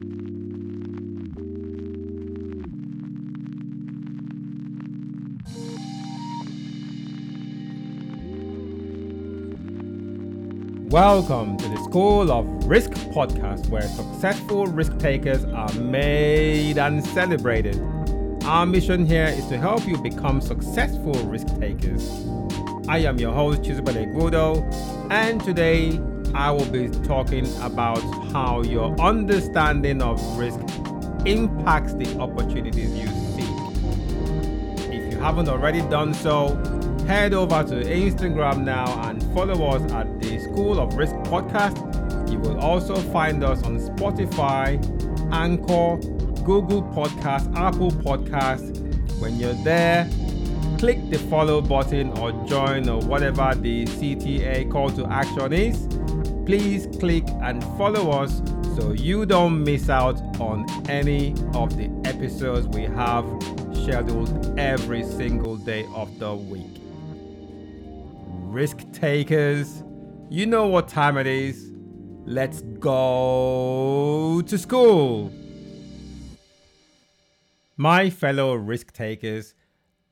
Welcome to the School of Risk podcast, where successful risk takers are made and celebrated. Our mission here is to help you become successful risk takers. I am your host, Chizube Legwudo, and today I will be talking about how your understanding of risk impacts the opportunities you seek. If you haven't already done so, head over to Instagram now and follow us at the School of Risk podcast. You will also find us on Spotify, Anchor, Google Podcast, Apple Podcast. When you're there, click the follow button or join or whatever the CTA call to action is. Please click and follow us so you don't miss out on any of the episodes we have scheduled every single day of the week risk takers. You know what time it is. Let's go to school. My fellow risk takers,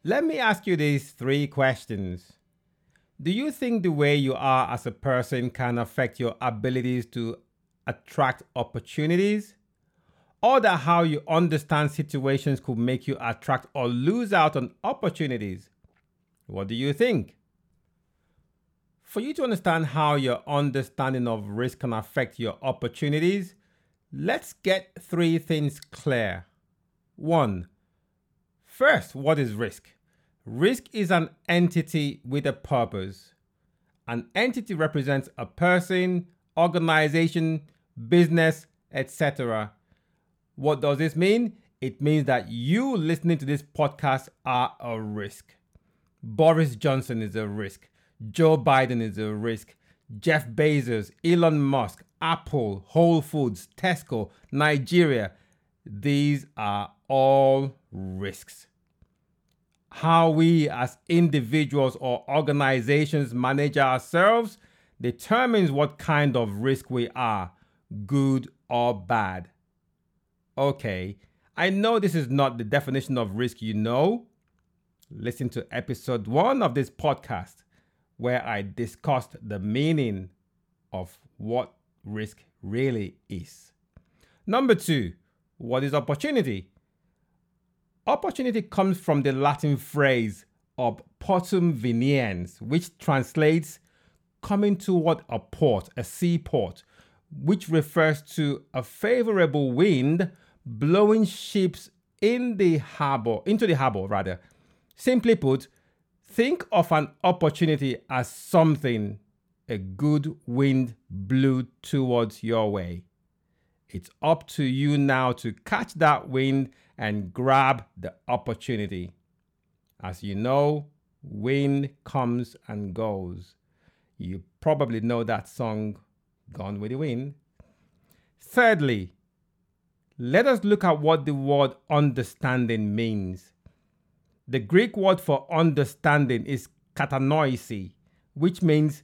let me ask you these three questions. Do you think the way you are as a person can affect your abilities to attract opportunities? Or that how you understand situations could make you attract or lose out on opportunities? What do you think? For you to understand how your understanding of risk can affect your opportunities, let's get three things clear. One, first, what is risk? Risk is an entity with a purpose. An entity represents a person, organization, business, etc. What does this mean? It means that you listening to this podcast are a risk. Boris Johnson is a risk. Joe Biden is a risk. Jeff Bezos, Elon Musk, Apple, Whole Foods, Tesco, Nigeria, these are all risks. How we as individuals or organizations manage ourselves determines what kind of risk we are, good or bad. Okay, I know this is not the definition of risk you know. Listen to episode one of this podcast where I discussed the meaning of what risk really is. Number two, what is opportunity? Opportunity comes from the Latin phrase ob "portum veniens, which translates coming toward a port, a seaport, which refers to a favorable wind blowing ships in the harbor, into the harbor rather. Simply put, Think of an opportunity as something a good wind blew towards your way. It's up to you now to catch that wind and grab the opportunity. As you know, wind comes and goes. You probably know that song, Gone with the Wind. Thirdly, let us look at what the word understanding means. The Greek word for understanding is katanoisi, which means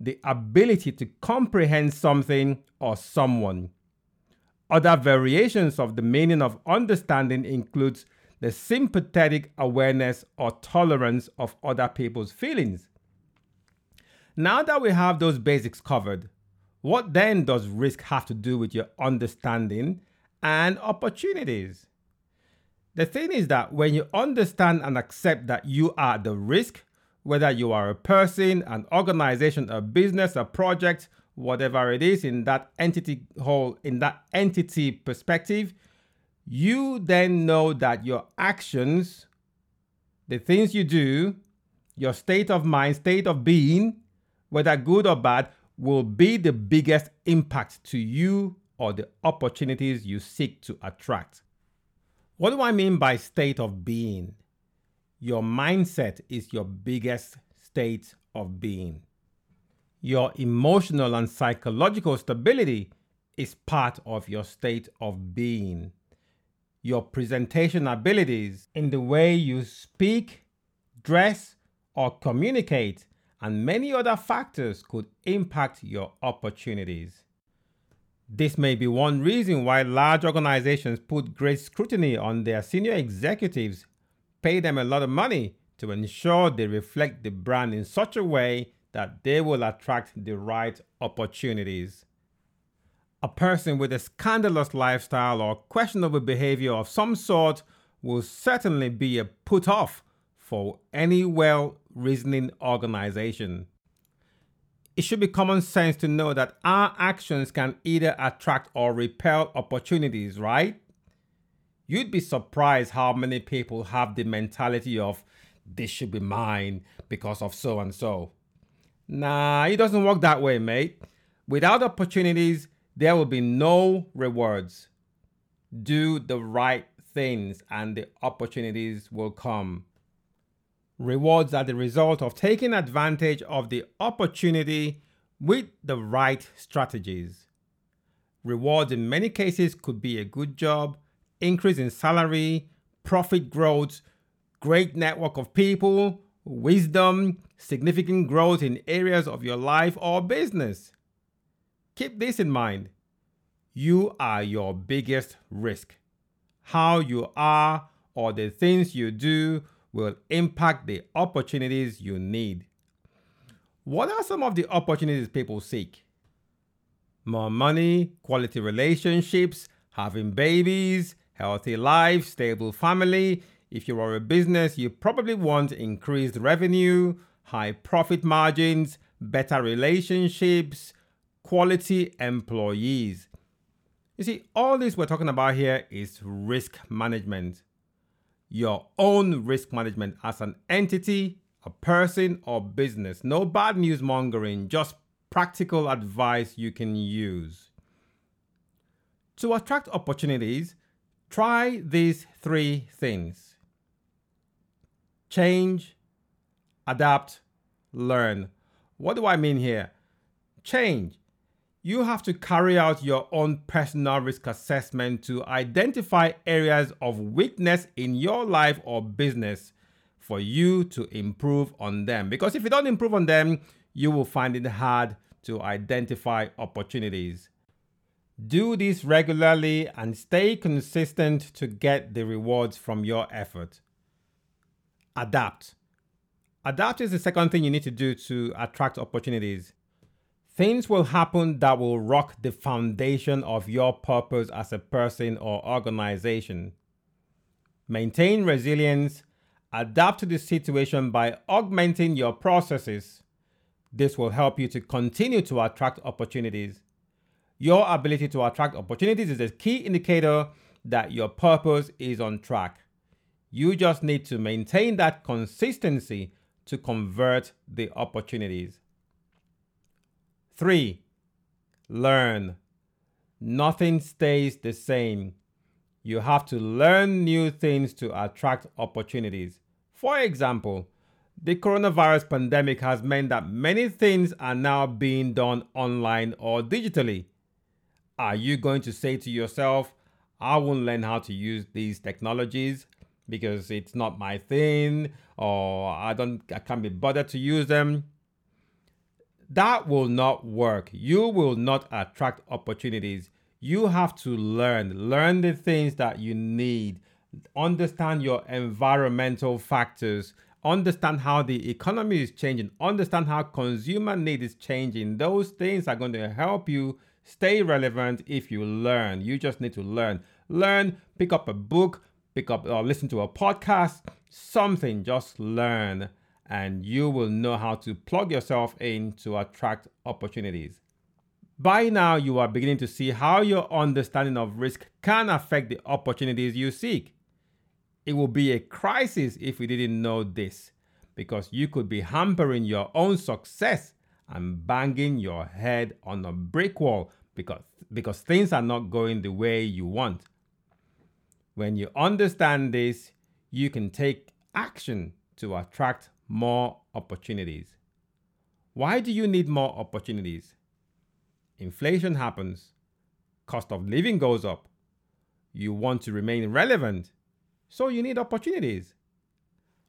the ability to comprehend something or someone. Other variations of the meaning of understanding includes the sympathetic awareness or tolerance of other people's feelings. Now that we have those basics covered, what then does risk have to do with your understanding and opportunities? The thing is that when you understand and accept that you are the risk, whether you are a person, an organization, a business, a project, whatever it is in that entity whole, in that entity perspective, you then know that your actions, the things you do, your state of mind, state of being, whether good or bad, will be the biggest impact to you or the opportunities you seek to attract. What do I mean by state of being? Your mindset is your biggest state of being. Your emotional and psychological stability is part of your state of being. Your presentation abilities in the way you speak, dress, or communicate, and many other factors could impact your opportunities. This may be one reason why large organizations put great scrutiny on their senior executives, pay them a lot of money to ensure they reflect the brand in such a way that they will attract the right opportunities. A person with a scandalous lifestyle or questionable behavior of some sort will certainly be a put off for any well reasoning organization. It should be common sense to know that our actions can either attract or repel opportunities, right? You'd be surprised how many people have the mentality of, this should be mine because of so and so. Nah, it doesn't work that way, mate. Without opportunities, there will be no rewards. Do the right things and the opportunities will come. Rewards are the result of taking advantage of the opportunity with the right strategies. Rewards in many cases could be a good job, increase in salary, profit growth, great network of people, wisdom, significant growth in areas of your life or business. Keep this in mind. You are your biggest risk. How you are or the things you do will impact the opportunities you need. What are some of the opportunities people seek? More money, quality relationships, having babies, healthy life, stable family. If you are a business, you probably want increased revenue, high profit margins, better relationships, quality employees. You see, all this we're talking about here is risk management your own risk management as an entity, a person, or business. No bad news mongering, just practical advice you can use. To attract opportunities, try these three things change, adapt, learn. What do I mean here? Change you have to carry out your own personal risk assessment to identify areas of weakness in your life or business for you to improve on them. Because if you don't improve on them, you will find it hard to identify opportunities. Do this regularly and stay consistent to get the rewards from your effort. Adapt. Adapt is the second thing you need to do to attract opportunities. Things will happen that will rock the foundation of your purpose as a person or organization. Maintain resilience, adapt to the situation by augmenting your processes. This will help you to continue to attract opportunities. Your ability to attract opportunities is a key indicator that your purpose is on track. You just need to maintain that consistency to convert the opportunities. Three, learn. Nothing stays the same. You have to learn new things to attract opportunities. For example, the coronavirus pandemic has meant that many things are now being done online or digitally. Are you going to say to yourself, I won't learn how to use these technologies because it's not my thing or I don't I can't be bothered to use them? that will not work. You will not attract opportunities. You have to learn, learn the things that you need, understand your environmental factors, understand how the economy is changing, understand how consumer need is changing. Those things are going to help you stay relevant if you learn. You just need to learn. Learn, pick up a book, pick up or listen to a podcast, something, just learn and you will know how to plug yourself in to attract opportunities. By now, you are beginning to see how your understanding of risk can affect the opportunities you seek. It will be a crisis if you didn't know this, because you could be hampering your own success and banging your head on a brick wall because, because things are not going the way you want. When you understand this, you can take action to attract more opportunities. Why do you need more opportunities? Inflation happens, cost of living goes up. You want to remain relevant, so you need opportunities.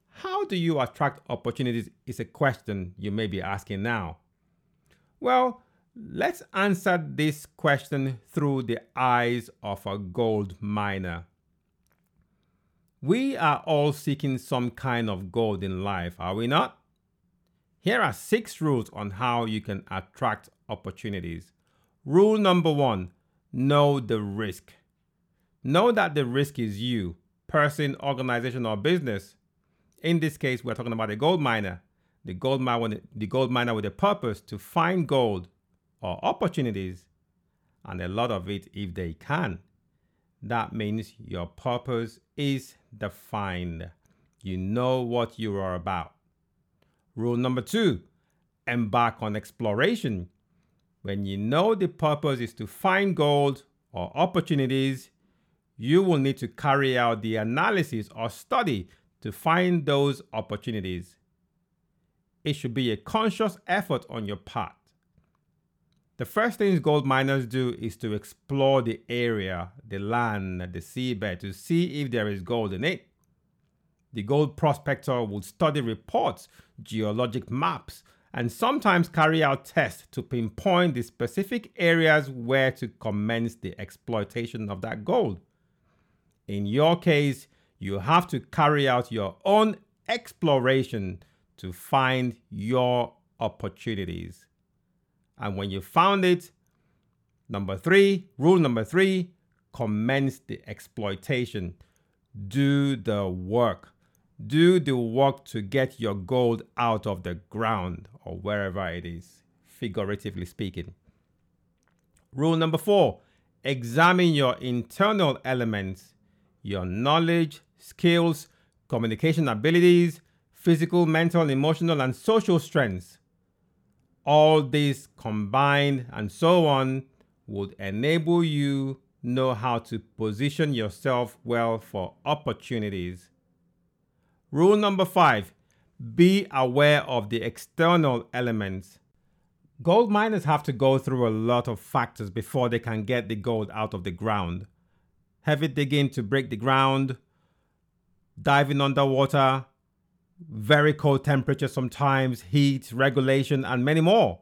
How do you attract opportunities is a question you may be asking now. Well, Let's answer this question through the eyes of a gold miner. We are all seeking some kind of gold in life, are we not? Here are six rules on how you can attract opportunities. Rule number one know the risk. Know that the risk is you, person, organization, or business. In this case, we're talking about a gold miner. The gold miner, the gold miner with a purpose to find gold or opportunities, and a lot of it if they can. That means your purpose is defined. You know what you are about. Rule number two embark on exploration. When you know the purpose is to find gold or opportunities, you will need to carry out the analysis or study to find those opportunities. It should be a conscious effort on your part. The first things gold miners do is to explore the area, the land, the seabed to see if there is gold in it. The gold prospector will study reports, geologic maps, and sometimes carry out tests to pinpoint the specific areas where to commence the exploitation of that gold. In your case, you have to carry out your own exploration to find your opportunities. And when you found it, number three, rule number three, commence the exploitation. Do the work. Do the work to get your gold out of the ground or wherever it is, figuratively speaking. Rule number four, examine your internal elements your knowledge, skills, communication abilities, physical, mental, emotional, and social strengths. All these combined and so on would enable you know how to position yourself well for opportunities. Rule number 5 be aware of the external elements. Gold miners have to go through a lot of factors before they can get the gold out of the ground heavy digging to break the ground, diving underwater, very cold temperatures sometimes, heat, regulation, and many more.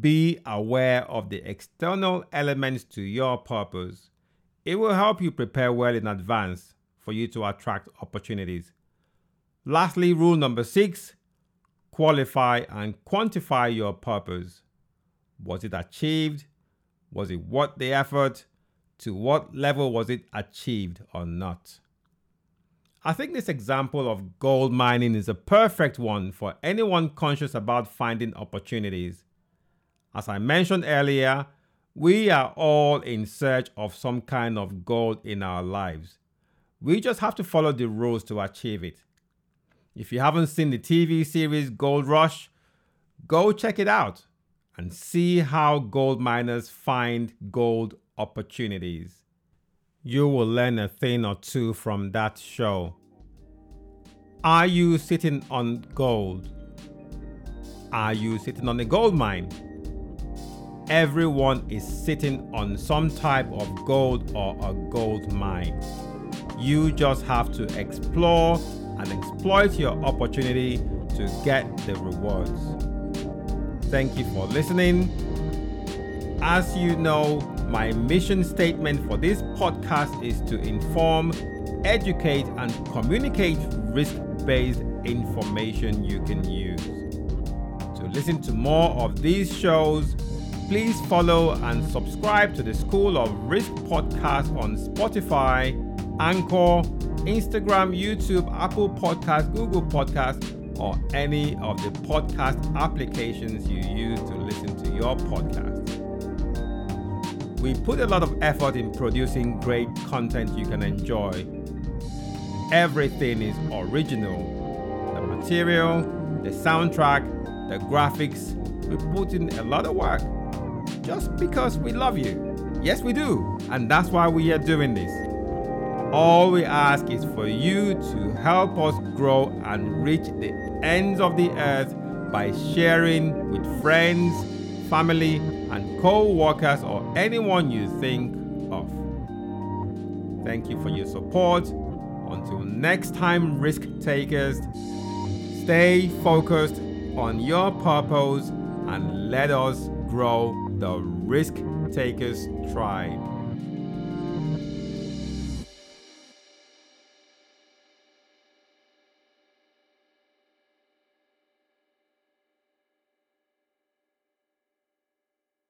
Be aware of the external elements to your purpose. It will help you prepare well in advance for you to attract opportunities. Lastly, rule number six qualify and quantify your purpose. Was it achieved? Was it worth the effort? to what level was it achieved or not. I think this example of gold mining is a perfect one for anyone conscious about finding opportunities. As I mentioned earlier, we are all in search of some kind of gold in our lives. We just have to follow the rules to achieve it. If you haven't seen the TV series Gold Rush, go check it out and see how gold miners find gold opportunities. You will learn a thing or two from that show. Are you sitting on gold? Are you sitting on a gold mine? Everyone is sitting on some type of gold or a gold mine. You just have to explore and exploit your opportunity to get the rewards. Thank you for listening. As you know, my mission statement for this podcast is to inform, educate, and communicate risk based information you can use. To listen to more of these shows, please follow and subscribe to the School of Risk podcast on Spotify, Anchor, Instagram, YouTube, Apple Podcast, Google Podcast, or any of the podcast applications you use to listen to your podcast. We put a lot of effort in producing great content you can enjoy. Everything is original. The material, the soundtrack, the graphics, we put in a lot of work just because we love you. Yes, we do. And that's why we are doing this. All we ask is for you to help us grow and reach the ends of the earth by sharing with friends, family, and co workers or anyone you think of. Thank you for your support. Until next time, risk takers, stay focused on your purpose and let us grow the Risk Takers Tribe.